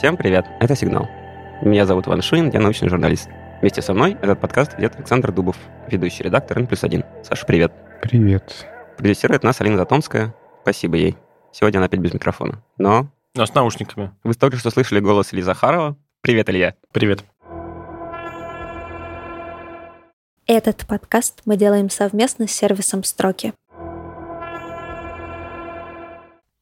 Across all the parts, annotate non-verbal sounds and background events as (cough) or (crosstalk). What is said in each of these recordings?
Всем привет, это «Сигнал». Меня зовут Иван Шунин, я научный журналист. Вместе со мной этот подкаст ведет Александр Дубов, ведущий редактор N плюс один. Саша, привет. Привет. Продюсирует нас Алина Затомская. Спасибо ей. Сегодня она опять без микрофона. Но... Но с наушниками. Вы только что слышали голос Ильи Захарова. Привет, Илья. Привет. Этот подкаст мы делаем совместно с сервисом «Строки».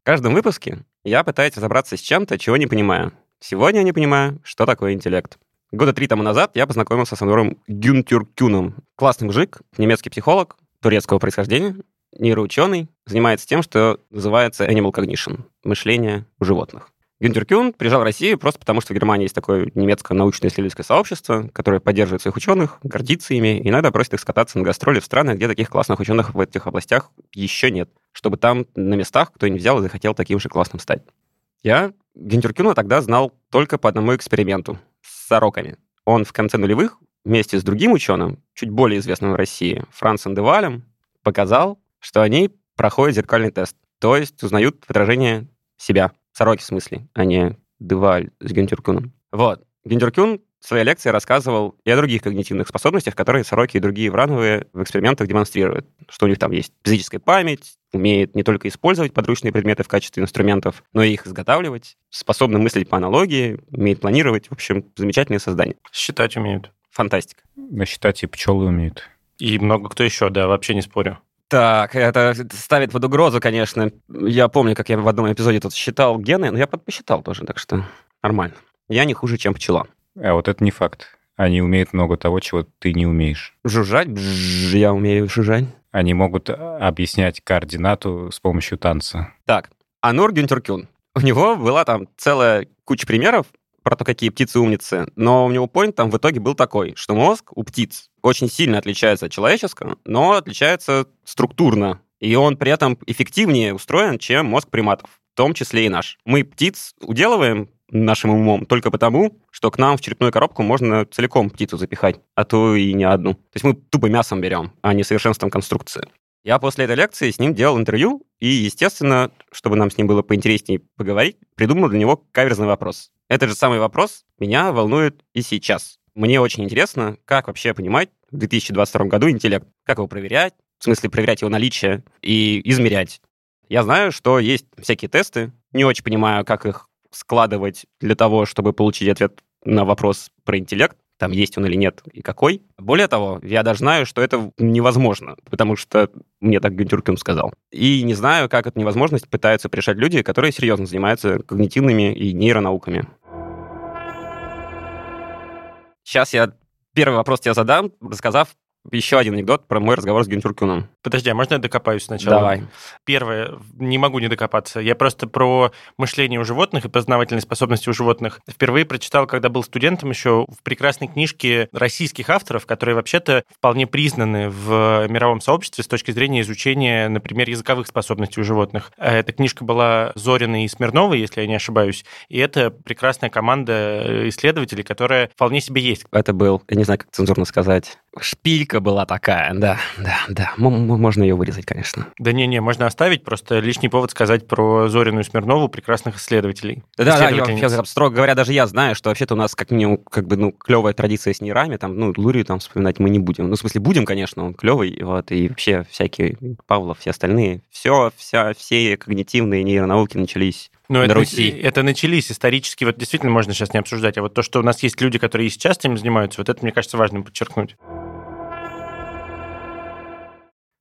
В каждом выпуске я пытаюсь разобраться с чем-то, чего не понимаю. Сегодня я не понимаю, что такое интеллект. Года три тому назад я познакомился с Ануром Гюнтюркюном. Классный мужик, немецкий психолог, турецкого происхождения, нейроученый, занимается тем, что называется animal cognition, мышление у животных. Гюнтер Кюн приезжал в Россию просто потому, что в Германии есть такое немецкое научно-исследовательское сообщество, которое поддерживает своих ученых, гордится ими, и иногда просит их скататься на гастроли в страны, где таких классных ученых в этих областях еще нет, чтобы там на местах кто-нибудь взял и захотел таким же классным стать. Я Гюнтер Кюна тогда знал только по одному эксперименту с сороками. Он в конце нулевых вместе с другим ученым, чуть более известным в России, Францем Девалем, показал, что они проходят зеркальный тест, то есть узнают отражение себя Сороки, в смысле, а не Деваль с Гюнтеркюном. Вот. Гюнтеркюн в своей лекции рассказывал и о других когнитивных способностях, которые сороки и другие врановые в экспериментах демонстрируют. Что у них там есть физическая память, умеет не только использовать подручные предметы в качестве инструментов, но и их изготавливать, способны мыслить по аналогии, умеет планировать. В общем, замечательные создания. Считать умеют. Фантастика. Насчитать и пчелы умеют. И много кто еще, да, вообще не спорю. Так, это ставит под угрозу, конечно. Я помню, как я в одном эпизоде тут считал гены, но я посчитал тоже, так что нормально. Я не хуже, чем пчела. А вот это не факт. Они умеют много того, чего ты не умеешь. Жужжать? Бжж, я умею жужжать. Они могут объяснять координату с помощью танца. Так, Анур Гюнтеркюн. У него была там целая куча примеров про то, какие птицы умницы, но у него point там в итоге был такой, что мозг у птиц очень сильно отличается от человеческого, но отличается структурно, и он при этом эффективнее устроен, чем мозг приматов, в том числе и наш. Мы птиц уделываем нашим умом только потому, что к нам в черепную коробку можно целиком птицу запихать, а то и не одну. То есть мы тупо мясом берем, а не совершенством конструкции. Я после этой лекции с ним делал интервью, и, естественно, чтобы нам с ним было поинтереснее поговорить, придумал для него каверзный вопрос. Этот же самый вопрос меня волнует и сейчас. Мне очень интересно, как вообще понимать в 2022 году интеллект. Как его проверять, в смысле проверять его наличие и измерять. Я знаю, что есть всякие тесты, не очень понимаю, как их складывать для того, чтобы получить ответ на вопрос про интеллект там есть он или нет, и какой. Более того, я даже знаю, что это невозможно, потому что мне так Гюнтюркин сказал. И не знаю, как эту невозможность пытаются решать люди, которые серьезно занимаются когнитивными и нейронауками. Сейчас я первый вопрос тебе задам, рассказав еще один анекдот про мой разговор с Гюнтюркюном. Подожди, а можно я докопаюсь сначала? Давай. Первое, не могу не докопаться. Я просто про мышление у животных и познавательные способности у животных впервые прочитал, когда был студентом еще в прекрасной книжке российских авторов, которые вообще-то вполне признаны в мировом сообществе с точки зрения изучения, например, языковых способностей у животных. А эта книжка была Зориной и Смирновой, если я не ошибаюсь, и это прекрасная команда исследователей, которая вполне себе есть. Это был, я не знаю, как цензурно сказать, шпилька была такая, да, да, да. Можно ее вырезать, конечно. Да не-не, можно оставить, просто лишний повод сказать про Зорину и Смирнову, прекрасных исследователей. Да, да, я, я, строго говоря, даже я знаю, что вообще-то у нас как минимум как бы, ну, клевая традиция с нейрами, там, ну, Лурию там вспоминать мы не будем. Ну, в смысле, будем, конечно, он клевый, вот, и вообще всякие Павлов, все остальные. Все, вся, все когнитивные нейронауки начались но это, Руси. это начались исторически, вот действительно можно сейчас не обсуждать, а вот то, что у нас есть люди, которые и сейчас этим занимаются, вот это, мне кажется, важным подчеркнуть.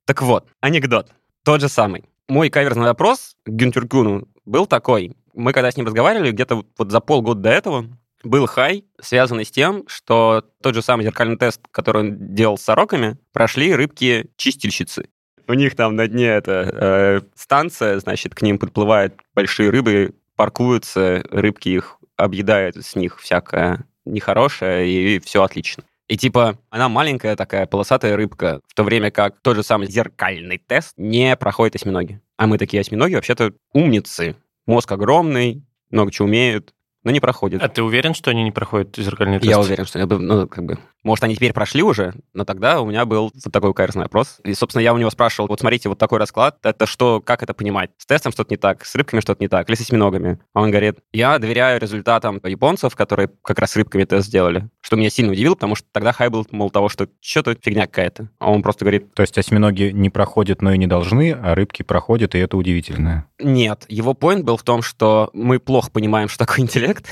Так вот, анекдот. Тот же самый. Мой каверзный вопрос к Гюнтюркуну был такой. Мы когда с ним разговаривали, где-то вот за полгода до этого, был хай, связанный с тем, что тот же самый зеркальный тест, который он делал с сороками, прошли рыбки-чистильщицы. У них там на дне это э, станция, значит, к ним подплывают большие рыбы, паркуются, рыбки их объедают с них всякое нехорошее, и все отлично. И типа она маленькая такая полосатая рыбка, в то время как тот же самый зеркальный тест не проходит осьминоги. А мы такие осьминоги вообще-то умницы. Мозг огромный, много чего умеют, но не проходит. А ты уверен, что они не проходят зеркальный тест? Я уверен, что ну, как бы, может, они теперь прошли уже, но тогда у меня был вот такой каверзный вопрос. И, собственно, я у него спрашивал, вот смотрите, вот такой расклад, это что, как это понимать? С тестом что-то не так, с рыбками что-то не так, или с осьминогами? А он говорит, я доверяю результатам японцев, которые как раз с рыбками тест сделали, что меня сильно удивило, потому что тогда хай был, мол, того, что что-то фигня какая-то. А он просто говорит... То есть осьминоги не проходят, но и не должны, а рыбки проходят, и это удивительно. Нет, его поинт был в том, что мы плохо понимаем, что такое интеллект.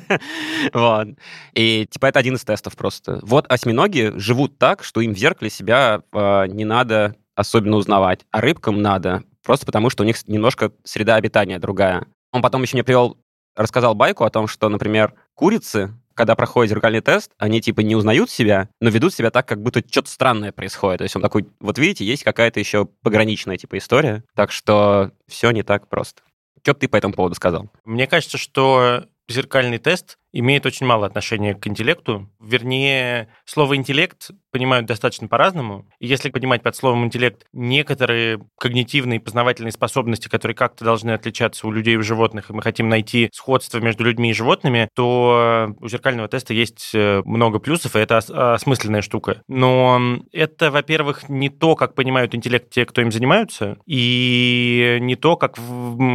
(laughs) вот. И типа это один из тестов просто. Вот осьминоги живут так, что им в зеркале себя э, не надо особенно узнавать, а рыбкам надо, просто потому что у них немножко среда обитания другая. Он потом еще мне привел, рассказал байку о том, что, например, курицы, когда проходят зеркальный тест, они типа не узнают себя, но ведут себя так, как будто что-то странное происходит. То есть он такой, вот видите, есть какая-то еще пограничная типа история, так что все не так просто. Что ты по этому поводу сказал? Мне кажется, что зеркальный тест имеет очень мало отношения к интеллекту. Вернее, слово «интеллект» понимают достаточно по-разному. И если понимать под словом «интеллект» некоторые когнитивные и познавательные способности, которые как-то должны отличаться у людей и у животных, и мы хотим найти сходство между людьми и животными, то у зеркального теста есть э, много плюсов, и это осмысленная штука. Но это, во-первых, не то, как понимают интеллект те, кто им занимаются, и не то, как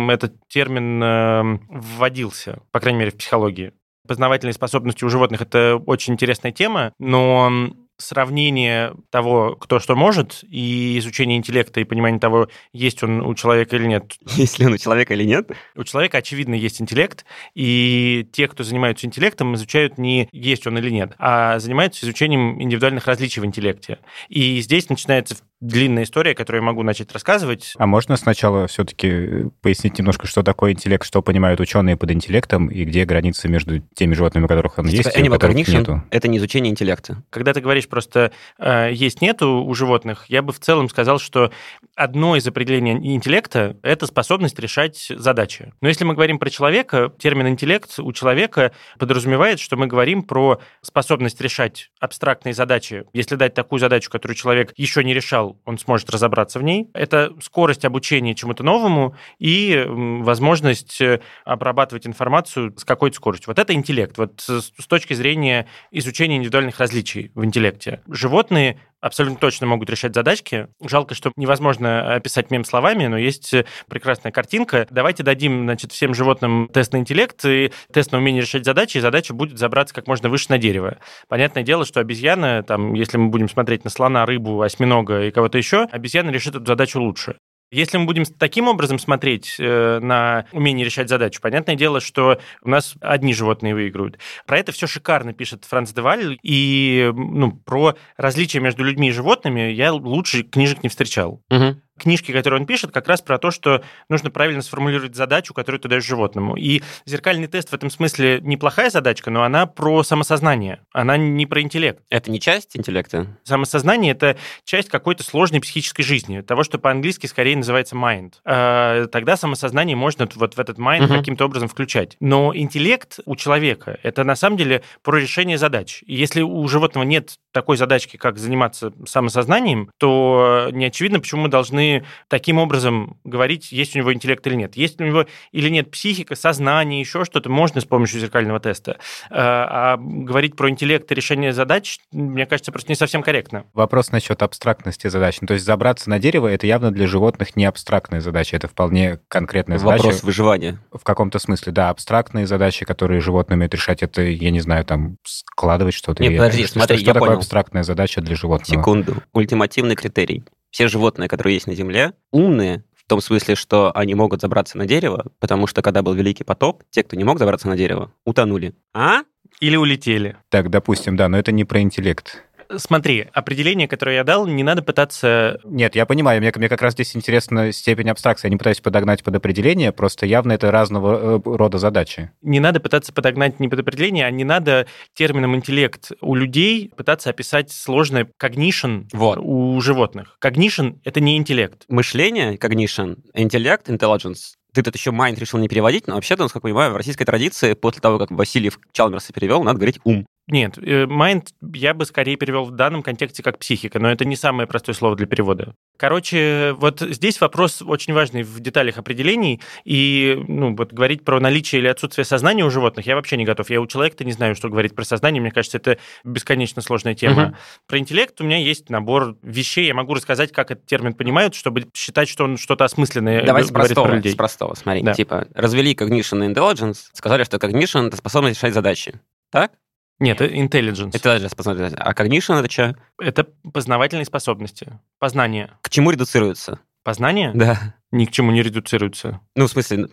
этот термин э, вводился, по крайней мере, в психологии познавательные способности у животных это очень интересная тема, но сравнение того, кто что может, и изучение интеллекта и понимание того, есть он у человека или нет. Есть ли он у человека или нет? У человека, очевидно, есть интеллект, и те, кто занимаются интеллектом, изучают не есть он или нет, а занимаются изучением индивидуальных различий в интеллекте. И здесь начинается длинная история, которую я могу начать рассказывать. А можно сначала все-таки пояснить немножко, что такое интеллект, что понимают ученые под интеллектом, и где граница между теми животными, у которых он есть, и у которых нету? Это не изучение интеллекта. Когда ты говоришь просто э, есть нету у животных, я бы в целом сказал, что одно из определений интеллекта – это способность решать задачи. Но если мы говорим про человека, термин интеллект у человека подразумевает, что мы говорим про способность решать абстрактные задачи. Если дать такую задачу, которую человек еще не решал, он сможет разобраться в ней. Это скорость обучения чему-то новому и возможность э, обрабатывать информацию с какой-то скоростью. Вот это интеллект. Вот с точки зрения изучения индивидуальных различий в интеллекте. Животные абсолютно точно могут решать задачки. Жалко, что невозможно описать мем словами, но есть прекрасная картинка. Давайте дадим значит, всем животным тест на интеллект и тест на умение решать задачи, и задача будет забраться как можно выше на дерево. Понятное дело, что обезьяна, там, если мы будем смотреть на слона, рыбу, осьминога и кого-то еще, обезьяна решит эту задачу лучше. Если мы будем таким образом смотреть э, на умение решать задачу, понятное дело, что у нас одни животные выиграют. Про это все шикарно пишет Франц Деваль, и ну, про различия между людьми и животными я лучше книжек не встречал. Угу книжки, которые он пишет, как раз про то, что нужно правильно сформулировать задачу, которую ты даешь животному. И зеркальный тест в этом смысле неплохая задачка, но она про самосознание, она не про интеллект. Это не часть интеллекта? Самосознание — это часть какой-то сложной психической жизни, того, что по-английски скорее называется mind. А тогда самосознание можно вот в этот mind uh-huh. каким-то образом включать. Но интеллект у человека — это на самом деле про решение задач. И если у животного нет такой задачки, как заниматься самосознанием, то не очевидно, почему мы должны таким образом говорить, есть у него интеллект или нет. Есть у него или нет психика, сознание, еще что-то, можно с помощью зеркального теста. А, а говорить про интеллект и решение задач, мне кажется, просто не совсем корректно. Вопрос насчет абстрактности задач. Ну, то есть забраться на дерево — это явно для животных не абстрактная задача, это вполне конкретная задача. Вопрос выживания. В каком-то смысле, да. Абстрактные задачи, которые животные умеют решать, это, я не знаю, там, складывать что-то. Нет, подожди, что, смотри, что, я такое понял. абстрактная задача для животного? Секунду. Ультимативный критерий все животные, которые есть на Земле, умные, в том смысле, что они могут забраться на дерево, потому что когда был Великий потоп, те, кто не мог забраться на дерево, утонули. А? Или улетели. Так, допустим, да, но это не про интеллект. Смотри, определение, которое я дал, не надо пытаться... Нет, я понимаю, мне, мне как раз здесь интересна степень абстракции. Я не пытаюсь подогнать под определение, просто явно это разного э, рода задачи. Не надо пытаться подогнать не под определение, а не надо термином интеллект у людей пытаться описать сложное cognition вот. у животных. Cognition — это не интеллект. Мышление, cognition, интеллект, intelligence ты тут еще mind решил не переводить, но вообще-то, насколько я понимаю, в российской традиции, после того, как Васильев Чалмерса перевел, надо говорить ум. Нет, mind я бы скорее перевел в данном контексте как психика, но это не самое простое слово для перевода. Короче, вот здесь вопрос очень важный в деталях определений, и ну, вот говорить про наличие или отсутствие сознания у животных я вообще не готов. Я у человека-то не знаю, что говорить про сознание, мне кажется, это бесконечно сложная тема. Угу. Про интеллект у меня есть набор вещей, я могу рассказать, как этот термин понимают, чтобы считать, что он что-то осмысленное Давай говорит с простого, про людей. с простого, смотри. Да. Типа, развели cognition и intelligence, сказали, что cognition — это способность решать задачи. Так? Нет, intelligence. Intelligence, познавательность. А cognition это что? Это познавательные способности, познание. К чему редуцируется? Познание? Да. Ни к чему не редуцируется. Ну, в смысле,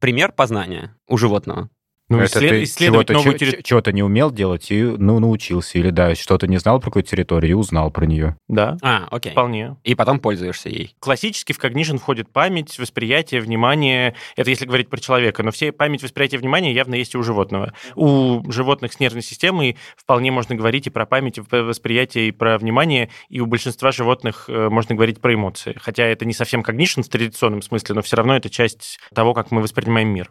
пример познания у животного. Ну, это исслед... ты чего-то, новую терри... чего-то не умел делать и ну, научился. Или, да, что-то не знал про какую-то территорию и узнал про нее. Да. А, окей. Вполне. И потом пользуешься ей. Классически в Cognition входит память, восприятие, внимание. Это если говорить про человека. Но все память, восприятие, внимание явно есть и у животного. У животных с нервной системой вполне можно говорить и про память, и про восприятие, и про внимание. И у большинства животных э, можно говорить про эмоции. Хотя это не совсем Cognition в традиционном смысле, но все равно это часть того, как мы воспринимаем мир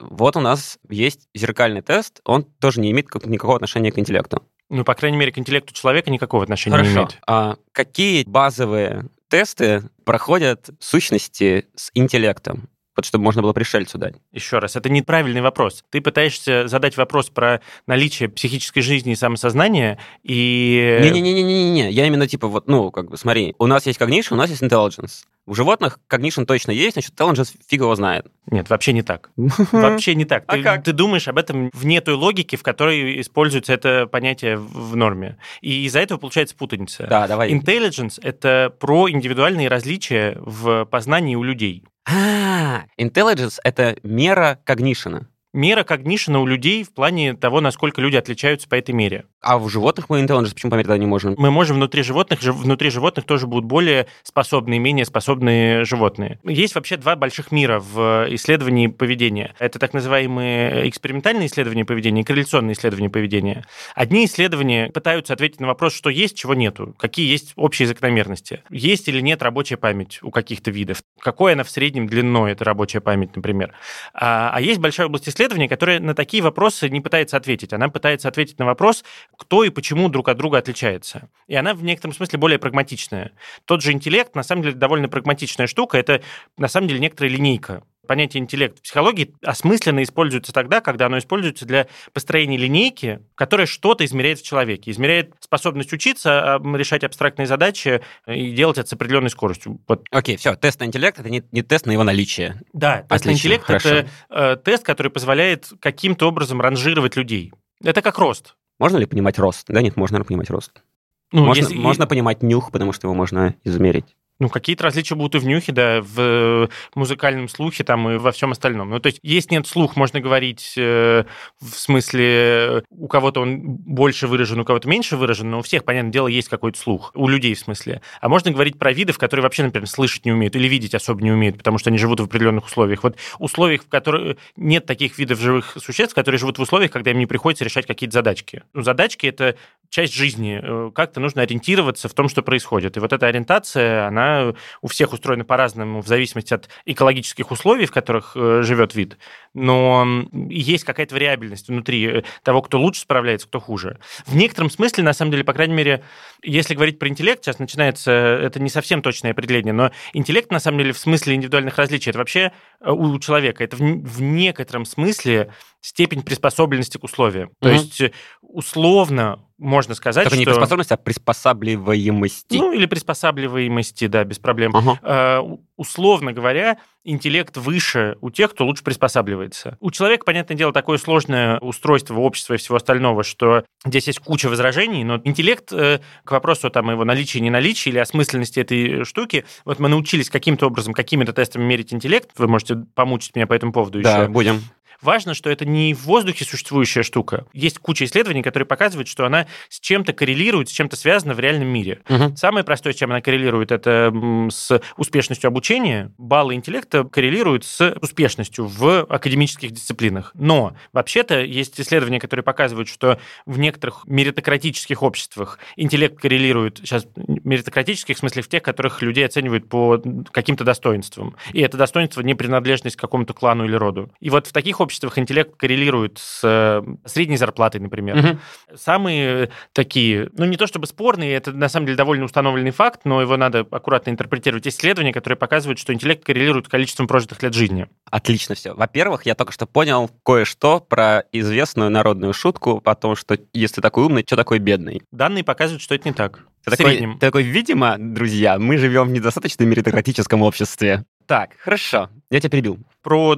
вот у нас есть зеркальный тест, он тоже не имеет никакого отношения к интеллекту. Ну, по крайней мере, к интеллекту человека никакого отношения Хорошо. не имеет. А какие базовые тесты проходят сущности с интеллектом? Вот чтобы можно было пришельцу дать. Еще раз, это неправильный вопрос. Ты пытаешься задать вопрос про наличие психической жизни и самосознания, и... Не-не-не-не-не, я именно типа вот, ну, как бы, смотри, у нас есть cognition, у нас есть intelligence. У животных cognition точно есть, значит, intelligence фиг его знает. Нет, вообще не так. (laughs) Вообще не так. А ты, как? ты думаешь об этом вне той логики, в которой используется это понятие в норме. И из-за этого получается путаница. Да, давай. Intelligence — это про индивидуальные различия в познании у людей. А, intelligence — это мера когнишена. Мера когнишена у людей в плане того, насколько люди отличаются по этой мере. А в животных мы intelligence почему померить не можем? Мы можем внутри животных, внутри животных тоже будут более способные, менее способные животные. Есть вообще два больших мира в исследовании поведения. Это так называемые экспериментальные исследования поведения и корреляционные исследования поведения. Одни исследования пытаются ответить на вопрос, что есть, чего нету, какие есть общие закономерности. Есть или нет рабочая память у каких-то видов, какой она в среднем длиной, эта рабочая память, например. А, а есть большая область исследования, которая на такие вопросы не пытается ответить. Она пытается ответить на вопрос, кто и почему друг от друга отличается. И она в некотором смысле более прагматичная. Тот же интеллект, на самом деле, довольно прагматичная штука. Это, на самом деле, некоторая линейка понятие интеллект в психологии осмысленно используется тогда, когда оно используется для построения линейки, которая что-то измеряет в человеке. Измеряет способность учиться, решать абстрактные задачи и делать это с определенной скоростью. Вот. Окей, все, тест на интеллект — это не, не тест на его наличие. Да, тест Отлично, на интеллект хорошо. — это э, тест, который позволяет каким-то образом ранжировать людей. Это как рост. Можно ли понимать рост? Да нет, можно понимать рост. Ну, можно, если... можно понимать нюх, потому что его можно измерить. Ну, какие-то различия будут и в нюхе, да, в э, музыкальном слухе там и во всем остальном. Ну, то есть есть нет слух, можно говорить э, в смысле, у кого-то он больше выражен, у кого-то меньше выражен, но у всех, понятное дело, есть какой-то слух, у людей в смысле. А можно говорить про видов, которые вообще, например, слышать не умеют или видеть особо не умеют, потому что они живут в определенных условиях. Вот условиях, в которых нет таких видов живых существ, которые живут в условиях, когда им не приходится решать какие-то задачки. Ну, задачки — это часть жизни. Э, как-то нужно ориентироваться в том, что происходит. И вот эта ориентация, она у всех устроена по-разному в зависимости от экологических условий, в которых э, живет вид, но есть какая-то вариабельность внутри э, того, кто лучше справляется, кто хуже. В некотором смысле, на самом деле, по крайней мере, если говорить про интеллект, сейчас начинается, это не совсем точное определение, но интеллект, на самом деле, в смысле индивидуальных различий, это вообще э, у человека, это в, в некотором смысле степень приспособленности к условиям. Угу. То есть условно можно сказать, Только что... не приспособленность, а приспосабливаемости. Ну, или приспосабливаемости, да, без проблем. Ага. Условно говоря, интеллект выше у тех, кто лучше приспосабливается. У человека, понятное дело, такое сложное устройство общества и всего остального, что здесь есть куча возражений, но интеллект, э, к вопросу там его наличия, не наличия или осмысленности этой штуки, вот мы научились каким-то образом, какими-то тестами мерить интеллект, вы можете помучить меня по этому поводу да, еще. будем. Важно, что это не в воздухе существующая штука. Есть куча исследований, которые показывают, что она с чем-то коррелирует, с чем-то связана в реальном мире. Угу. Самое простое, с чем она коррелирует, это с успешностью обучения. Баллы интеллекта коррелируют с успешностью в академических дисциплинах. Но вообще-то есть исследования, которые показывают, что в некоторых меритократических обществах интеллект коррелирует, сейчас меритократических, в смысле в тех, которых людей оценивают по каким-то достоинствам. И это достоинство не принадлежность к какому-то клану или роду. И вот в таких обществах обществах интеллект коррелирует с э, средней зарплатой, например. Угу. Самые такие, ну не то чтобы спорные, это на самом деле довольно установленный факт, но его надо аккуратно интерпретировать. исследования, которые показывают, что интеллект коррелирует с количеством прожитых лет жизни. Отлично все. Во-первых, я только что понял кое-что про известную народную шутку о том, что если такой умный, что такой бедный. Данные показывают, что это не так. Ты такой, ты такой, видимо, друзья, мы живем в недостаточно меритократическом обществе. Так, хорошо. Я тебя перебил. Про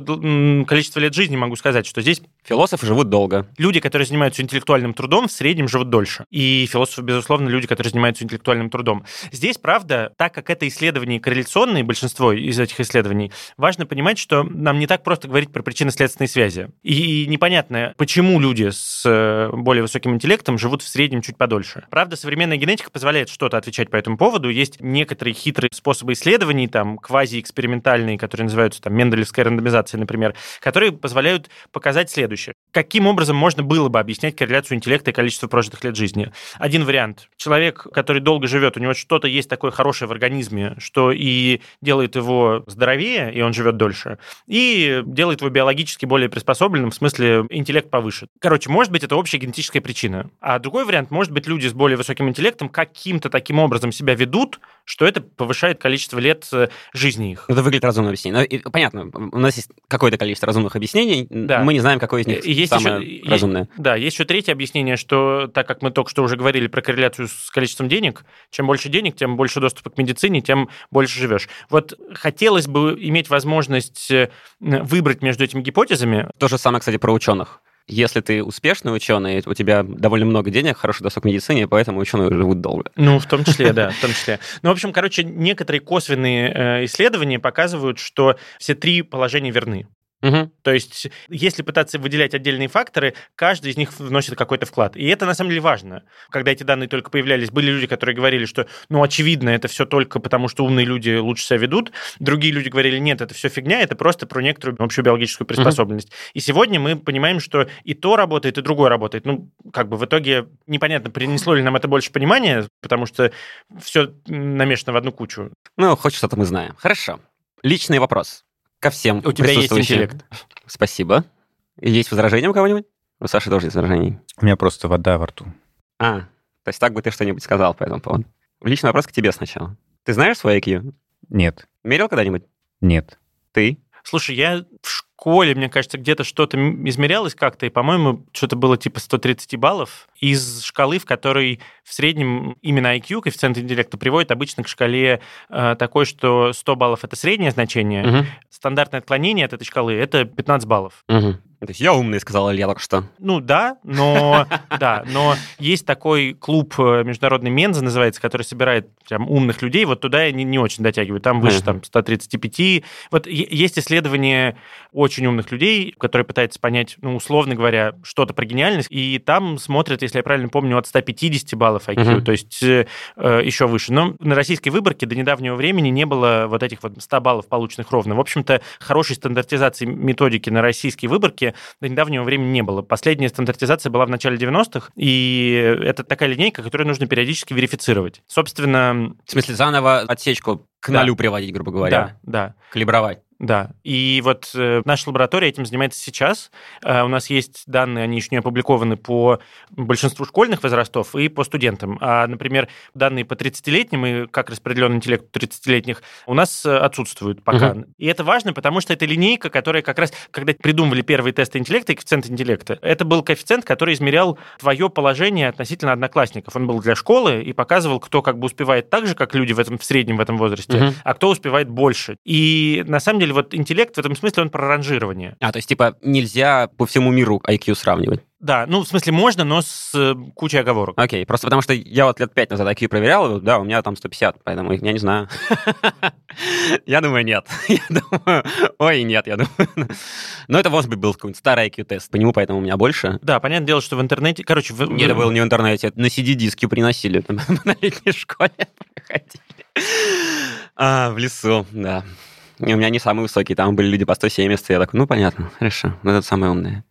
количество лет жизни могу сказать, что здесь Философы живут долго. Люди, которые занимаются интеллектуальным трудом, в среднем живут дольше. И философы, безусловно, люди, которые занимаются интеллектуальным трудом. Здесь, правда, так как это исследования корреляционные, большинство из этих исследований, важно понимать, что нам не так просто говорить про причинно-следственные связи. И непонятно, почему люди с э, более высоким интеллектом живут в среднем чуть подольше. Правда, современная генетика позволяет что-то отвечать по этому поводу. Есть некоторые хитрые способы исследований, там, квазиэкспериментальные, которые называются там Менделевская рандомизация, например, которые позволяют показать следующее следующее. Каким образом можно было бы объяснять корреляцию интеллекта и количества прожитых лет жизни? Один вариант. Человек, который долго живет, у него что-то есть такое хорошее в организме, что и делает его здоровее, и он живет дольше, и делает его биологически более приспособленным, в смысле интеллект повыше. Короче, может быть, это общая генетическая причина. А другой вариант, может быть, люди с более высоким интеллектом каким-то таким образом себя ведут, что это повышает количество лет э, жизни их. Это выглядит разумно объяснение. Но, понятно, у нас есть какое-то количество разумных объяснений, да. мы не знаем, какое из них есть самое еще, разумное. Есть, да, есть еще третье объяснение, что так как мы только что уже говорили про корреляцию с количеством денег, чем больше денег, тем больше доступа к медицине, тем больше живешь. Вот хотелось бы иметь возможность э, выбрать между этими гипотезами. То же самое, кстати, про ученых. Если ты успешный ученый, у тебя довольно много денег, хороший доступ к медицине, поэтому ученые живут долго. Ну, в том числе, да, в том числе. Ну, в общем, короче, некоторые косвенные э, исследования показывают, что все три положения верны. Угу. То есть, если пытаться выделять отдельные факторы, каждый из них вносит какой-то вклад. И это на самом деле важно. Когда эти данные только появлялись, были люди, которые говорили, что, ну, очевидно, это все только потому, что умные люди лучше себя ведут. Другие люди говорили, нет, это все фигня, это просто про некоторую общую биологическую приспособленность. Угу. И сегодня мы понимаем, что и то работает, и другое работает. Ну, как бы в итоге непонятно, принесло ли нам это больше понимания, потому что все намешано в одну кучу. Ну, хоть что-то мы знаем. Хорошо. Личный вопрос ко всем У тебя есть интеллект. Спасибо. Есть возражения у кого-нибудь? У Саши тоже есть возражений. У меня просто вода во рту. А, то есть так бы ты что-нибудь сказал по этому поводу. Личный вопрос к тебе сначала. Ты знаешь свой IQ? Нет. Мерил когда-нибудь? Нет. Ты? Слушай, я в школе, мне кажется, где-то что-то измерялось как-то, и, по-моему, что-то было типа 130 баллов из шкалы, в которой в среднем именно IQ, коэффициент интеллекта, приводит обычно к шкале э, такой, что 100 баллов – это среднее значение, угу. стандартное отклонение от этой шкалы – это 15 баллов. Угу. То есть я умный, сказала Илья только что. Ну да, но (laughs) да, но есть такой клуб э, международный Менза называется, который собирает прям умных людей. Вот туда я не, не очень дотягиваю. Там выше там 135. Вот есть исследования очень умных людей, которые пытаются понять, ну условно говоря, что-то про гениальность, и там смотрят, если я правильно помню, от 150 баллов IQ, угу. то есть э, э, еще выше. Но на российской выборке до недавнего времени не было вот этих вот 100 баллов, полученных ровно. В общем-то, хорошей стандартизации методики на российской выборке до недавнего времени не было. Последняя стандартизация была в начале 90-х, и это такая линейка, которую нужно периодически верифицировать. Собственно... В смысле, заново отсечку к да. нулю приводить, грубо говоря? Да, да. Калибровать? Да, и вот э, наша лаборатория этим занимается сейчас. Э, у нас есть данные, они еще не опубликованы по большинству школьных возрастов и по студентам. А, например, данные по 30-летним и как распределен интеллект 30-летних у нас э, отсутствуют пока. Угу. И это важно, потому что это линейка, которая как раз, когда придумывали первые тесты интеллекта и коэффициент интеллекта, это был коэффициент, который измерял твое положение относительно одноклассников. Он был для школы и показывал, кто как бы успевает так же, как люди в, этом, в среднем в этом возрасте, угу. а кто успевает больше. И на самом деле деле вот интеллект в этом смысле он про ранжирование. А, то есть типа нельзя по всему миру IQ сравнивать? Да, ну, в смысле, можно, но с э, кучей оговорок. Окей, просто потому что я вот лет пять назад IQ проверял, да, у меня там 150, поэтому я не знаю. (laughs) Я думаю, нет. (laughs) Я думаю, ой, нет, я думаю. (laughs) Но это, может быть, был какой-нибудь старый IQ-тест, по нему поэтому у меня больше. Да, понятное дело, что в интернете, короче... В... Нет, это было не в интернете, на CD-диске приносили, на летней школе проходили. А, в лесу, да. И у меня не самый высокий, там были люди по 170, я такой, ну, понятно, хорошо, ну, это самое умное.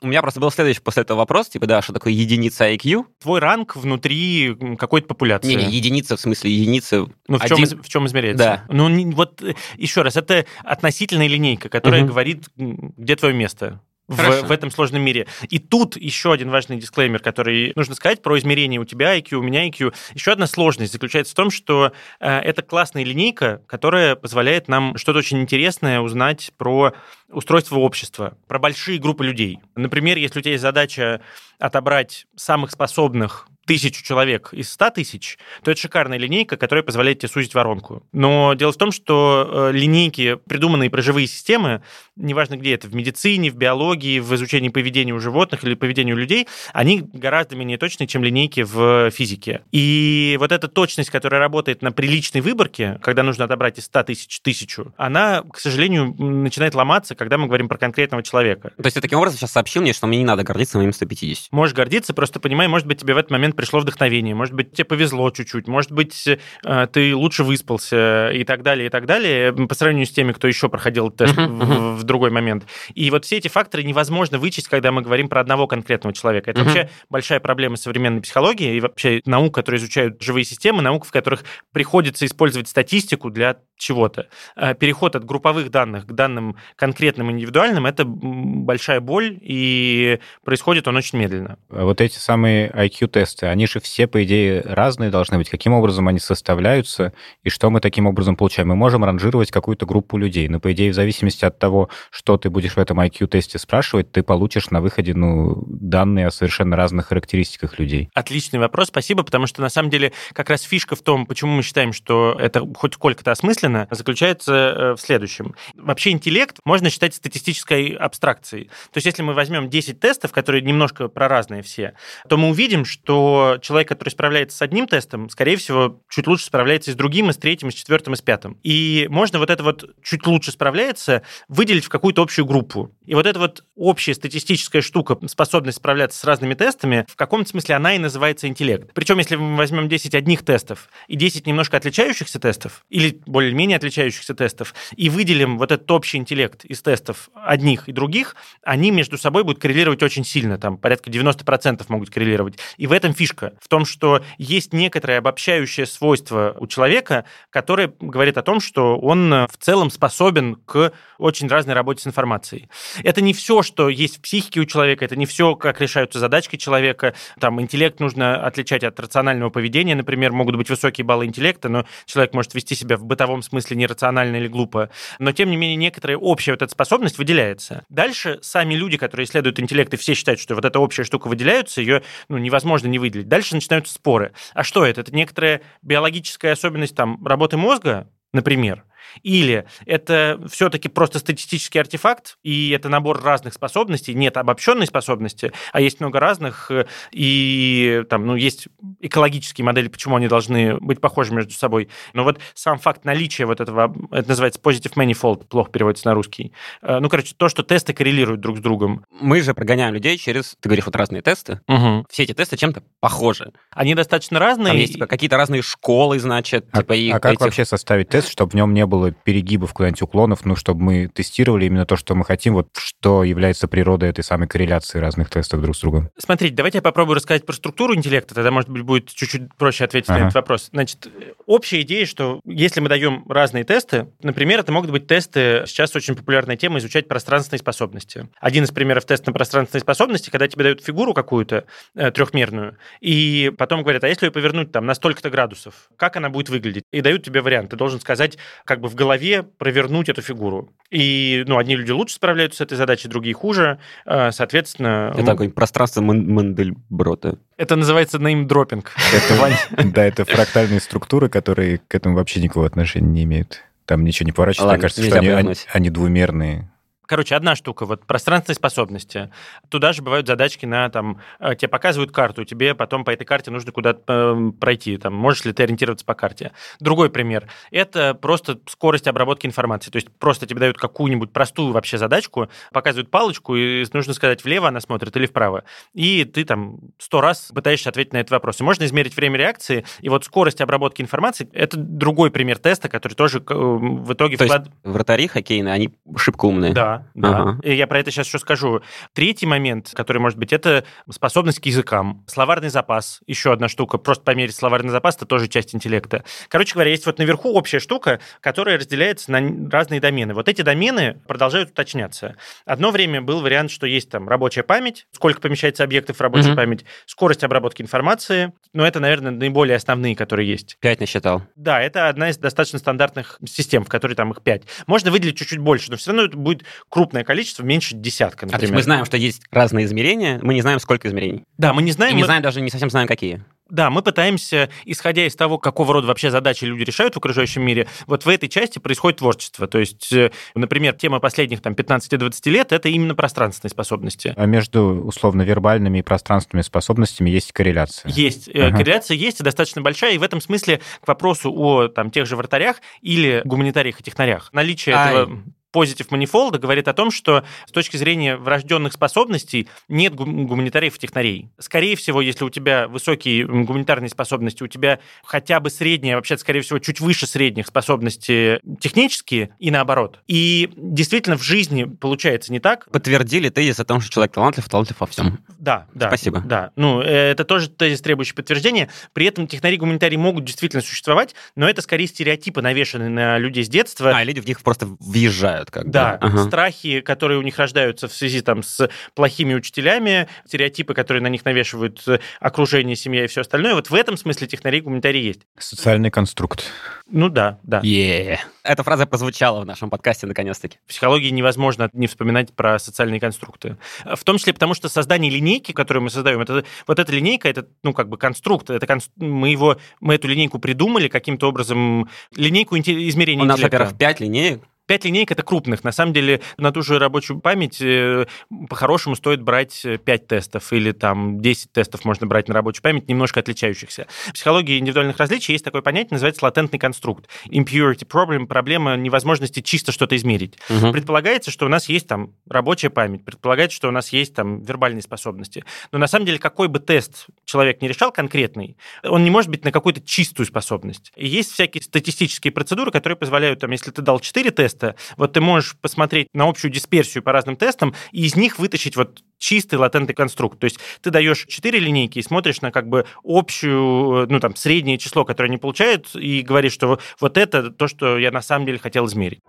У меня просто был следующий после этого вопрос, типа, да, что такое единица IQ? Твой ранг внутри какой-то популяции. Не, не, единица, в смысле, единица... Ну, в, один... чем, в чем измеряется? Да. Ну, вот, еще раз, это относительная линейка, которая угу. говорит, где твое место. В, в этом сложном мире. И тут еще один важный дисклеймер, который нужно сказать про измерение у тебя IQ, у меня IQ. Еще одна сложность заключается в том, что э, это классная линейка, которая позволяет нам что-то очень интересное узнать про устройство общества, про большие группы людей. Например, если у тебя есть задача отобрать самых способных тысячу человек из 100 тысяч, то это шикарная линейка, которая позволяет тебе сузить воронку. Но дело в том, что э, линейки, придуманные про живые системы, неважно где это, в медицине, в биологии, в изучении поведения у животных или поведения у людей, они гораздо менее точны, чем линейки в физике. И вот эта точность, которая работает на приличной выборке, когда нужно отобрать из 100 тысяч тысячу, она, к сожалению, начинает ломаться, когда мы говорим про конкретного человека. То есть ты таким образом сейчас сообщил мне, что мне не надо гордиться моим 150? Можешь гордиться, просто понимай, может быть, тебе в этот момент пришло вдохновение, может быть, тебе повезло чуть-чуть, может быть, э, ты лучше выспался и так далее, и так далее, по сравнению с теми, кто еще проходил тест uh-huh, uh-huh. В, в другой момент. И вот все эти факторы невозможно вычесть, когда мы говорим про одного конкретного человека. Это uh-huh. вообще большая проблема современной психологии и вообще наук, которые изучают живые системы, наук, в которых приходится использовать статистику для чего-то. Э, переход от групповых данных к данным конкретным индивидуальным – это большая боль, и происходит он очень медленно. А вот эти самые IQ-тесты, они же все, по идее, разные должны быть. Каким образом они составляются, и что мы таким образом получаем? Мы можем ранжировать какую-то группу людей, но, по идее, в зависимости от того, что ты будешь в этом IQ-тесте спрашивать, ты получишь на выходе ну, данные о совершенно разных характеристиках людей. Отличный вопрос, спасибо, потому что, на самом деле, как раз фишка в том, почему мы считаем, что это хоть сколько-то осмысленно, заключается э, в следующем. Вообще интеллект можно считать статистической абстракцией. То есть если мы возьмем 10 тестов, которые немножко про разные все, то мы увидим, что человек, который справляется с одним тестом, скорее всего, чуть лучше справляется и с другим, и с третьим, и с четвертым, и с пятым. И можно вот это вот чуть лучше справляется выделить в какую-то общую группу. И вот эта вот общая статистическая штука, способность справляться с разными тестами, в каком-то смысле она и называется интеллект. Причем, если мы возьмем 10 одних тестов и 10 немножко отличающихся тестов, или более-менее отличающихся тестов, и выделим вот этот общий интеллект из тестов одних и других, они между собой будут коррелировать очень сильно, там порядка 90% могут коррелировать. И в этом фишка, в том, что есть некоторое обобщающее свойство у человека, которое говорит о том, что он в целом способен к очень разной работе с информацией. Это не все, что есть в психике у человека, это не все, как решаются задачки человека. Там интеллект нужно отличать от рационального поведения, например, могут быть высокие баллы интеллекта, но человек может вести себя в бытовом смысле нерационально или глупо. Но, тем не менее, некоторая общая вот эта способность выделяется. Дальше сами люди, которые исследуют интеллект, и все считают, что вот эта общая штука выделяется, ее ну, невозможно не выделить. Дальше начинаются споры. А что это? Это некоторая биологическая особенность там, работы мозга, например, или это все-таки просто статистический артефакт, и это набор разных способностей, нет обобщенной способности, а есть много разных, и там, ну, есть экологические модели, почему они должны быть похожи между собой. Но вот сам факт наличия вот этого, это называется positive manifold, плохо переводится на русский. Э, ну, короче, то, что тесты коррелируют друг с другом. Мы же прогоняем людей через, ты говоришь, вот разные тесты. Угу. Все эти тесты чем-то похожи. Они достаточно разные. Там есть типа, какие-то разные школы, значит. А, типа, а как этих... вообще составить тест, чтобы в нем не было перегибов куда-нибудь уклонов, ну, чтобы мы тестировали именно то, что мы хотим, вот что является природой этой самой корреляции разных тестов друг с другом. Смотрите, давайте я попробую рассказать про структуру интеллекта, тогда, может быть, будет чуть-чуть проще ответить ага. на этот вопрос. Значит, общая идея, что если мы даем разные тесты, например, это могут быть тесты, сейчас очень популярная тема, изучать пространственные способности. Один из примеров теста на пространственные способности, когда тебе дают фигуру какую-то э, трехмерную, и потом говорят, а если ее повернуть там на столько-то градусов, как она будет выглядеть? И дают тебе вариант. Ты должен сказать как бы в голове провернуть эту фигуру. И, ну, одни люди лучше справляются с этой задачей, другие хуже. А, соответственно... Это такое пространство Мендельброта. Это называется неймдропинг. (laughs) Да, это фрактальные структуры, которые к этому вообще никакого отношения не имеют. Там ничего не поворачивается. Мне кажется, что они двумерные. Короче, одна штука, вот пространственные способности. Туда же бывают задачки на, там, э, тебе показывают карту, тебе потом по этой карте нужно куда-то э, пройти, там, можешь ли ты ориентироваться по карте. Другой пример. Это просто скорость обработки информации. То есть просто тебе дают какую-нибудь простую вообще задачку, показывают палочку, и нужно сказать, влево она смотрит или вправо. И ты там сто раз пытаешься ответить на этот вопрос. И можно измерить время реакции, и вот скорость обработки информации – это другой пример теста, который тоже э, в итоге... То вклад... есть вратари хоккейные, они шибко умные? Да, Да, да. Ага. И Я про это сейчас еще скажу. Третий момент, который может быть, это способность к языкам. Словарный запас. Еще одна штука. Просто померить словарный запас, это тоже часть интеллекта. Короче говоря, есть вот наверху общая штука, которая разделяется на разные домены. Вот эти домены продолжают уточняться. Одно время был вариант, что есть там рабочая память, сколько помещается объектов в рабочую Мгм. память, скорость обработки информации. Но это, наверное, наиболее основные, которые есть. Пять насчитал. Да, это одна из достаточно стандартных систем, в которой там их пять. Можно выделить чуть-чуть больше, но все равно это будет крупное количество, меньше десятка, А, то есть например. мы знаем, что есть разные измерения, мы не знаем, сколько измерений. Да, мы не И знаем, не мы- знаем даже, не совсем знаем, какие. да, мы пытаемся, исходя из того, какого рода вообще задачи люди решают в окружающем мире, вот в этой части происходит творчество. То есть, э, например, тема последних там 15-20 лет – это именно пространственные способности. А между условно вербальными и пространственными способностями есть корреляция. Есть. э, Ага. Корреляция есть, и достаточно большая. И в этом смысле к вопросу о там, тех же вратарях или гуманитариях и технарях. Наличие Ай. этого позитив манифолда говорит о том, что с точки зрения врожденных способностей нет гум- гуманитариев и технарей. Скорее всего, если у тебя высокие гуманитарные способности, у тебя хотя бы средние, вообще, скорее всего, чуть выше средних способности технические и наоборот. И действительно в жизни получается не так, Подтвердили тезис о том, что человек талантлив, талантлив во всем. да, да. Спасибо. Да, ну, э, это тоже тезис, требующий подтверждения. При этом технари гуманитарии могут действительно существовать, но это скорее стереотипы, навешанные на людей с детства. А, и люди в них просто въезжают как бы. Да, Ага. страхи, которые у них рождаются в связи там, с плохими учителями, стереотипы, которые на них навешивают э, окружение, семья и все остальное. Вот в этом смысле технари гуманитарии есть. Социальный конструкт. Ну да, да. Е. Эта фраза прозвучала в нашем подкасте наконец-таки. В психологии невозможно не вспоминать про социальные конструкты. В том числе потому, что создание линейки, которую мы создаем, это, вот эта линейка, это, ну, как бы конструкт, это конс- мы его, мы эту линейку придумали каким-то образом, линейку измерения У нас, интеллекта. во-первых, пять линеек. Пять линеек это крупных. На самом деле, на ту же рабочую память э, по-хорошему стоит брать 5 тестов или там 10 тестов можно брать на рабочую память, немножко отличающихся. В психологии индивидуальных различий есть такое понятие, называется латентный конструкт. Impurity problem, проблема невозможности чисто что-то измерить. Мгм. Предполагается, что у нас есть там рабочая память, предполагается, что у нас есть там вербальные способности. Но на самом деле, какой бы тест человек не решал конкретный, он не может быть на какую-то чистую способность. И есть всякие статистические процедуры, которые позволяют, там, если ты дал 4 теста, вот ты можешь посмотреть на общую дисперсию по разным тестам и из них вытащить вот чистый латентный конструкт. То есть ты даешь 4 линейки и смотришь на как бы общую, ну там, среднее число, которое они получают, и говоришь, что вот это то, что я на самом деле хотел измерить.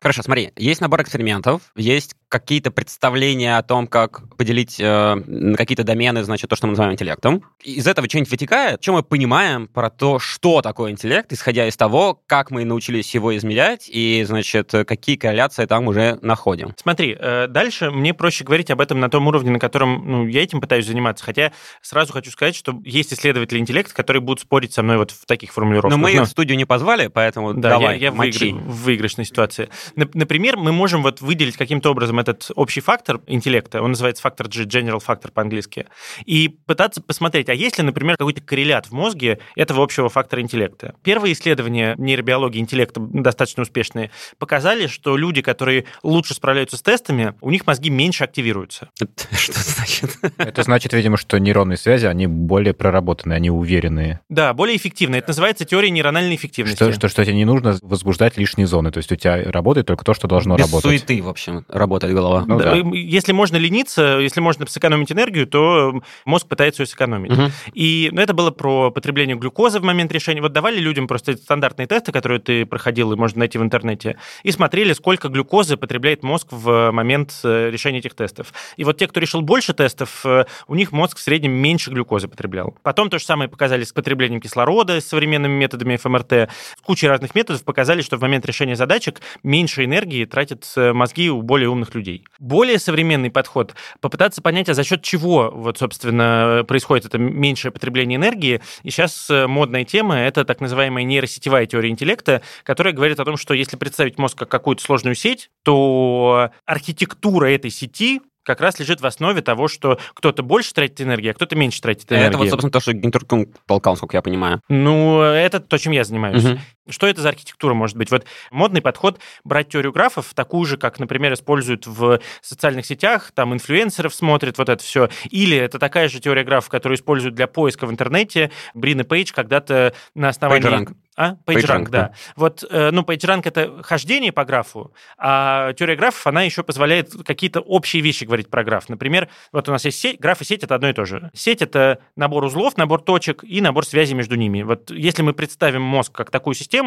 Хорошо, смотри, есть набор экспериментов, есть какие-то представления о том, как поделить э, какие-то домены, значит, то, что мы называем интеллектом. Из этого что-нибудь вытекает? Что мы понимаем про то, что такое интеллект, исходя из того, как мы научились его измерять и, значит, какие корреляции там уже находим? Смотри, э, дальше мне проще говорить об этом на том уровне, на котором ну, я этим пытаюсь заниматься. Хотя сразу хочу сказать, что есть исследователи интеллекта, которые будут спорить со мной вот в таких формулировках. Но мы Ну, их в студию не позвали, поэтому да, давай, я, я в, в выигрышной ситуации. Нап- Например, мы можем вот выделить каким-то образом этот общий фактор интеллекта, он называется фактор G, general factor по-английски, и пытаться посмотреть, а есть ли, например, какой-то коррелят в мозге этого общего фактора интеллекта. Первые исследования нейробиологии интеллекта, достаточно успешные, показали, что люди, которые лучше справляются с тестами, у них мозги меньше активируются. (laughs) Что это значит? Это значит, видимо, что нейронные связи, они более проработанные, они уверенные. Да, более эффективно. Это называется теория нейрональной эффективности. Что, что, что тебе не нужно возбуждать лишние зоны. То есть у тебя работает только то, что должно Без работать. суеты, в общем, работает голова. Ну Да, Если можно лениться, если можно сэкономить энергию, то мозг пытается ее сэкономить. Мгм. И ну, это было про потребление глюкозы в момент решения. Вот давали людям просто стандартные тесты, которые ты проходил и можно найти в интернете, и смотрели, сколько глюкозы потребляет мозг в момент э, решения этих тестов. И вот те, кто решил больше тестов, э, у них мозг в среднем меньше глюкозы потреблял. Потом то же самое показали с потреблением кислорода, с современными методами ФМРТ. С кучей разных методов показали, что в момент решения задачек меньше энергии тратят э, мозги у более умных людей. Более современный подход – попытаться понять, а за счет чего, вот, собственно, происходит это меньшее потребление энергии. И сейчас э, модная тема – это так называемая нейросетевая теория интеллекта, которая говорит о том, что если представить мозг как какую-то сложную сеть, то архитектура этой сети как раз лежит в основе того, что кто-то больше тратит энергии, а кто-то меньше тратит энергии. Это вот, собственно, то, что Гинтер Кун толкал, сколько я понимаю. Ну, это то, чем я занимаюсь. Мгм. Что это за архитектура может быть? Вот модный подход брать теорию графов, такую же, как, например, используют в социальных сетях, там инфлюенсеров смотрят, вот это все. Или это такая же теория графов, которую используют для поиска в интернете. Брин и Пейдж когда-то на основании... PageRank. А? PageRank, да. да. Вот, э, ну, PageRank — это хождение по графу, а теория графов, она еще позволяет какие-то общие вещи говорить про граф. Например, вот у нас есть сеть, граф и сеть — это одно и то же. Сеть — это набор узлов, набор точек и набор связей между ними. Вот если мы представим мозг как такую систему,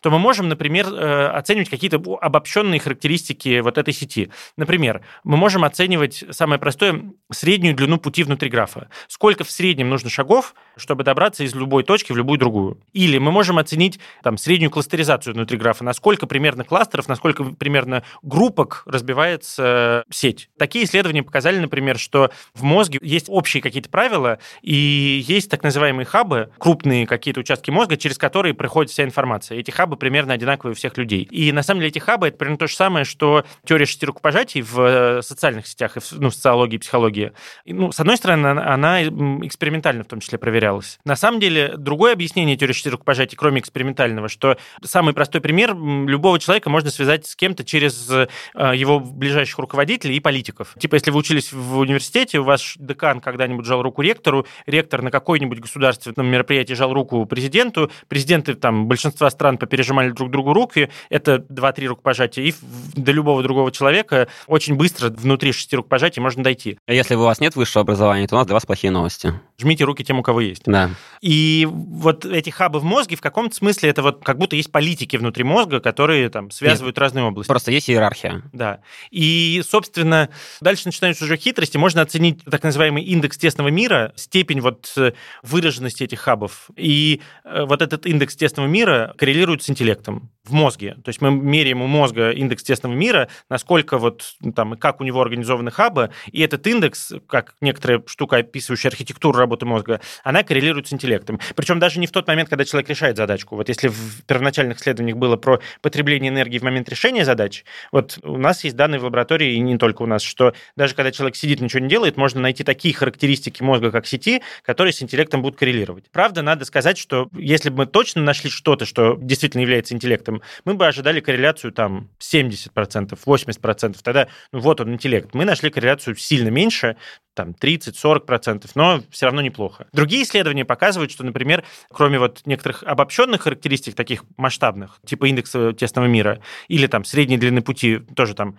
то мы можем, например, э, оценивать какие-то обобщенные характеристики вот этой сети. Например, мы можем оценивать, самое простое, среднюю длину пути внутри графа. Сколько в среднем нужно шагов, чтобы добраться из любой точки в любую другую. Или мы можем оценить там, среднюю кластеризацию внутри графа, насколько примерно кластеров, насколько примерно группок разбивается сеть. Такие исследования показали, например, что в мозге есть общие какие-то правила, и есть так называемые хабы, крупные какие-то участки мозга, через которые проходит вся информация. Эти хабы примерно одинаковые у всех людей. И на самом деле эти хабы — это примерно то же самое, что теория шести рукопожатий в э, социальных сетях, ну, в социологии психологии. Ну, с одной стороны, она, экспериментально в том числе проверялась. На самом деле, другое объяснение теории шести рукопожатий, кроме экспериментального, что самый простой пример, любого человека можно связать с кем-то через э, его ближайших руководителей и политиков. Типа, если вы учились в университете, у вас декан когда-нибудь жал руку ректору, ректор на какой-нибудь государственном мероприятии жал руку президенту, президенты там большинства стран попережимали друг другу руки, это 2-3 рукопожатия, и до любого другого человека очень быстро внутри шести рукопожатий можно дойти. А если у вас нет высшего образования, то у нас для вас плохие новости. Жмите руки тем, у кого есть. Да. И вот эти хабы в мозге в каком-то смысле это вот как будто есть политики внутри мозга, которые там связывают нет, разные области. Просто есть иерархия. Да. И, собственно, дальше начинаются уже хитрости. Можно оценить так называемый индекс тесного мира, степень вот э, выраженности этих хабов. И э, вот этот индекс тесного мира коррелирует с интеллектом в мозге. То есть мы меряем у мозга индекс тесного мира, насколько вот там, как у него организованы хабы, и этот индекс, как некоторая штука, описывающая архитектуру работы мозга, она коррелирует с интеллектом. Причем даже не в тот момент, когда человек решает задачку. Вот если в первоначальных исследованиях было про потребление энергии в момент решения задач, вот у нас есть данные в лаборатории, и не только у нас, что даже когда человек сидит, ничего не делает, можно найти такие характеристики мозга, как сети, которые с интеллектом будут коррелировать. Правда, надо сказать, что если бы мы точно нашли что-то, что действительно является интеллектом, мы бы ожидали корреляцию там 70%, 80%. Тогда, ну вот он, интеллект. Мы нашли корреляцию сильно меньше, там 30-40%, но все равно неплохо. Другие исследования показывают, что, например, кроме вот некоторых обобщенных характеристик, таких масштабных, типа индекса тесного мира, или там средней длины пути, тоже там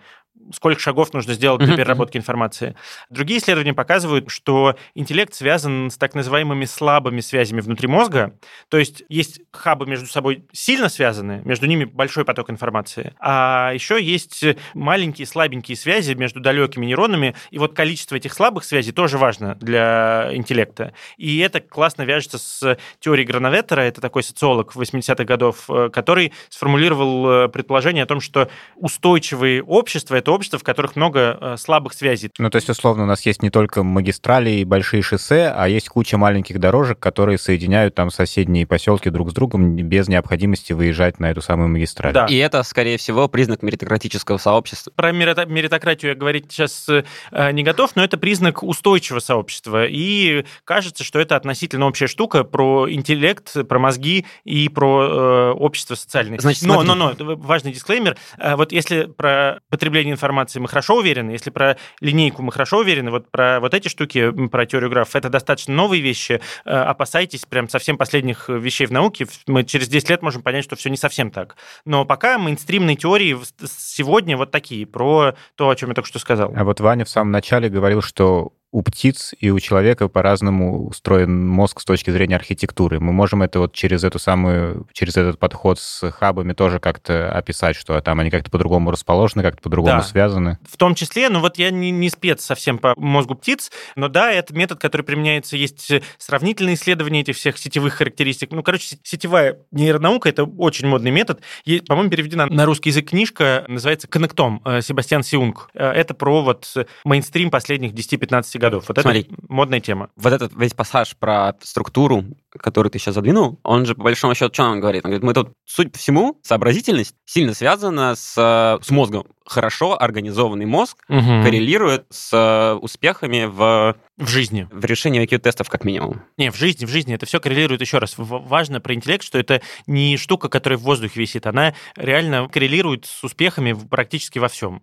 сколько шагов нужно сделать для переработки информации. Другие исследования показывают, что интеллект связан с так называемыми слабыми связями внутри мозга. То есть есть хабы между собой сильно связаны, между ними большой поток информации. А еще есть маленькие слабенькие связи между далекими нейронами. И вот количество этих слабых связей тоже важно для интеллекта. И это классно вяжется с теорией Грановеттера. Это такой социолог 80-х годов, э, который сформулировал э, предположение о том, что устойчивые общества — это общества, в которых много э, слабых связей. Ну, то есть, условно, у нас есть не только магистрали и большие шоссе, а есть куча маленьких дорожек, которые соединяют там соседние поселки друг с другом без необходимости выезжать на эту самую магистраль. Да. И это, скорее всего, признак меритократического сообщества. Про меритократию я говорить сейчас э, не готов, но это признак устойчивого сообщества. И кажется, что это относительно общая штука про интеллект, про мозги и про э, общество социальное. Значит, но, но, но, важный дисклеймер. Э, вот если про потребление информации мы хорошо уверены, если про линейку мы хорошо уверены, вот про вот эти штуки, про теорию графов, это достаточно новые вещи, э, опасайтесь прям совсем последних вещей в науке, мы через 10 лет можем понять, что все не совсем так. Но пока мейнстримные теории сегодня вот такие, про то, о чем я только что сказал. А вот Ваня в самом начале говорил, что у птиц и у человека по-разному устроен мозг с точки зрения архитектуры. Мы можем это вот через эту самую, через этот подход с хабами тоже как-то описать, что там они как-то по-другому расположены, как-то по-другому да. связаны. В том числе, ну вот я не, не спец совсем по мозгу птиц, но да, это метод, который применяется, есть сравнительные исследования этих всех сетевых характеристик. Ну, короче, сетевая нейронаука — это очень модный метод. По-моему, переведена на русский язык книжка, называется «Коннектом» э, Себастьян Сиунг. Э, это про вот мейнстрим последних 10-15 годов. Вот Смотри. это модная тема. Вот этот весь пассаж про структуру, который ты сейчас задвинул, он же по большому счету, что он говорит? Он говорит, мы тут, судя по всему, сообразительность сильно связана с, э, с мозгом. Хорошо организованный мозг коррелирует с э, успехами в, В жизни. в решении IQ-тестов как минимум. Не, в жизни, в жизни это все коррелирует еще раз. Важно про интеллект, что это не штука, которая в воздухе висит, она реально коррелирует с успехами практически во всем.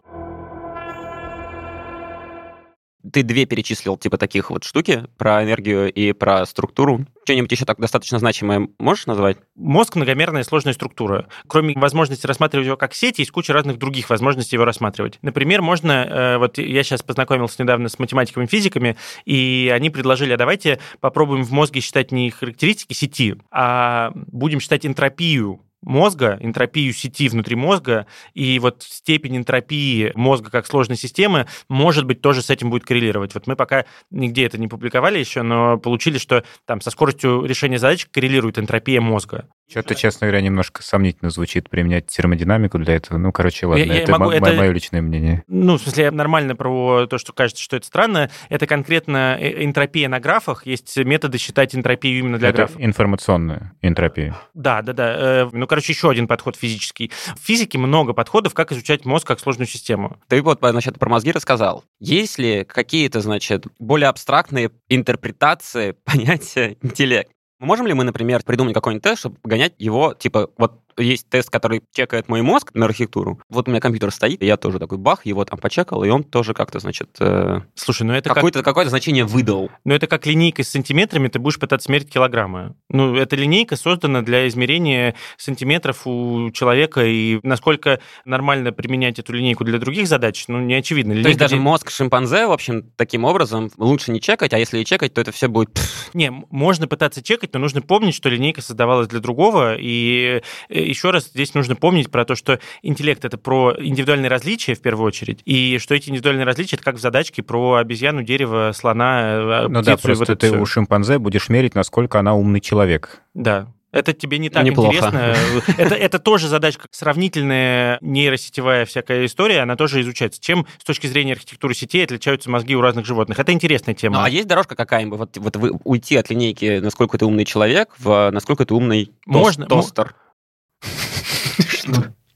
Ты две перечислил, типа, таких вот штуки про энергию и про структуру. Что-нибудь еще так достаточно значимое можешь назвать? Мозг многомерная сложная структура. Кроме возможности рассматривать его как сеть, есть куча разных других возможностей его рассматривать. Например, можно, э, вот я сейчас познакомился недавно с математиками и физиками, и они предложили, а давайте попробуем в мозге считать не характеристики сети, а будем считать энтропию мозга, энтропию сети внутри мозга, и вот степень энтропии мозга как сложной системы, может быть, тоже с этим будет коррелировать. Вот мы пока нигде это не публиковали еще, но получили, что там со скоростью решения задач коррелирует энтропия мозга. Что-то, честно говоря, немножко сомнительно звучит применять термодинамику для этого. Ну, короче, ладно, Я- я это могу- мо- это- мое личное мнение. Ну, в смысле, нормально про то, что кажется, что это странно. Это конкретно э- энтропия на графах. Есть методы считать энтропию именно для это графов. информационная энтропия. Да, да, да. Э, Ну, короче, еще один подход физический. В физике много подходов, как изучать мозг как сложную систему. Ты вот, значит, про мозги рассказал. Есть ли какие-то, значит, более абстрактные интерпретации (laughs) понятия интеллект? Можем ли мы, например, придумать какой-нибудь тест, чтобы погонять его, типа, вот есть тест, который чекает мой мозг на архитектуру. Вот у меня компьютер стоит, и я тоже такой бах, его там почекал, и он тоже как-то, значит, э, Слушай, ну это как какое-то, какое-то значение выдал. Но это как линейка с сантиметрами, ты будешь пытаться мерить килограммы. Ну, эта линейка создана для измерения сантиметров у человека, и насколько нормально применять эту линейку для других задач, ну, не очевидно. То есть Линейка даже мозг шимпанзе, в общем, таким образом лучше не чекать, а если и чекать, то это все будет... Не, можно пытаться чекать, но нужно помнить, что линейка создавалась для другого, и э, еще раз здесь нужно помнить про то, что интеллект — это про индивидуальные различия, в первую очередь, и что эти индивидуальные различия — это как в задачке про обезьяну, дерево, слона, э, Ну да, и просто вот это ты у шимпанзе будешь мерить, насколько она умный человек. Да. Это тебе не так Неплохо. интересно. (laughs) Это, это тоже задачка сравнительная нейросетевая всякая история, она тоже изучается. Чем с точки зрения архитектуры сетей отличаются мозги у разных животных? Это интересная Ну, тема. а есть дорожка какая-нибудь? Вот, вот вы уйти от линейки, насколько ты умный человек, в насколько ты умный Можно- мо- тостер.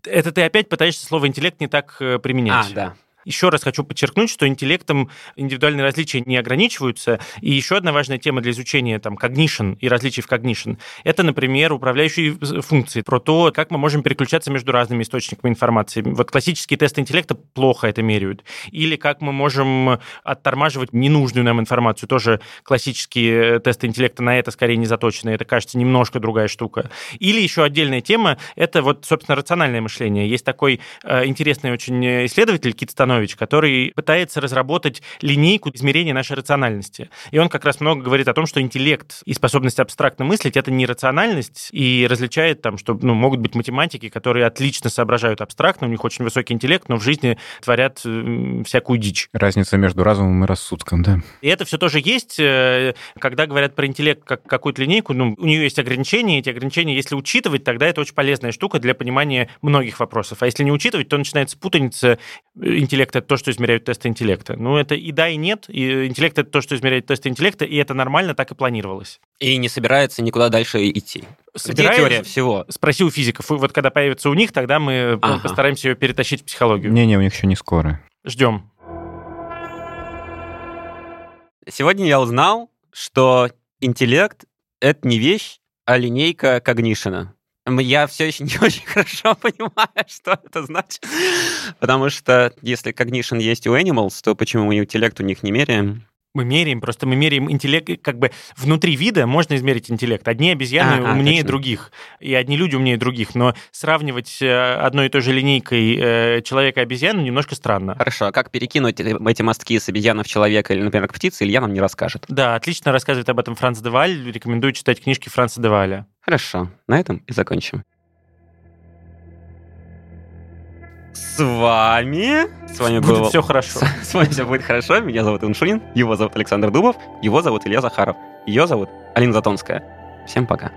Это ты опять пытаешься слово интеллект не так э, А, применять. да. Еще раз хочу подчеркнуть, что интеллектом индивидуальные различия не ограничиваются. И еще одна важная тема для изучения там, cognition и различий в cognition – это, например, управляющие функции, про то, как мы можем переключаться между разными источниками информации. Вот классические тесты интеллекта плохо это меряют. Или как мы можем оттормаживать ненужную нам информацию. Тоже классические тесты интеллекта на это скорее не заточены. Это, кажется, немножко другая штука. Или еще отдельная тема – это вот, собственно, рациональное мышление. Есть такой э, интересный очень исследователь Кит Станович, который пытается разработать линейку измерения нашей рациональности. И он как раз много говорит о том, что интеллект и способность абстрактно мыслить – это не рациональность, и различает там, что ну, могут быть математики, которые отлично соображают абстрактно, у них очень высокий интеллект, но в жизни творят э, всякую дичь. Разница между разумом и рассудком, да. И это все тоже есть, э, когда говорят про интеллект как какую-то линейку, ну, у нее есть ограничения, эти ограничения, если учитывать, тогда это очень полезная штука для понимания многих вопросов. А если не учитывать, то начинается путаница. Интеллект — это то, что измеряют тесты интеллекта. Ну, это и да, и нет. И интеллект — это то, что измеряют тесты интеллекта, и это нормально, так и планировалось. И не собирается никуда дальше идти. Где Собираюсь- теория всего? Спроси у физиков. И Вот когда появится у них, тогда мы Ага. постараемся ее перетащить в психологию. Не-не, у них еще не скоро. Ждем. Сегодня я узнал, что интеллект — это не вещь, а линейка когнишена. Я все еще не (laughs) очень хорошо понимаю, что это значит. Потому что если когнишн есть у animals, то почему мы интеллект у них не меряем? Мы меряем, просто мы меряем интеллект, как бы внутри вида можно измерить интеллект. Одни обезьяны А, а, умнее точно. других, и одни люди умнее других, но сравнивать э, одной и той же линейкой э, человека и обезьяну немножко странно. Хорошо, а как перекинуть эти мостки с обезьяны в человека или, например, к птице, Илья нам не расскажет. Да, отлично рассказывает об этом Франц Деваль. Рекомендую читать книжки Франца Деваля. Хорошо, на этом и закончим. С вами... С вами Будет был... все хорошо. С, (laughs) с вами все будет хорошо. Меня зовут Иншунин, его зовут Александр Дубов, его зовут Илья Захаров, ее зовут Алина Затонская. Всем пока.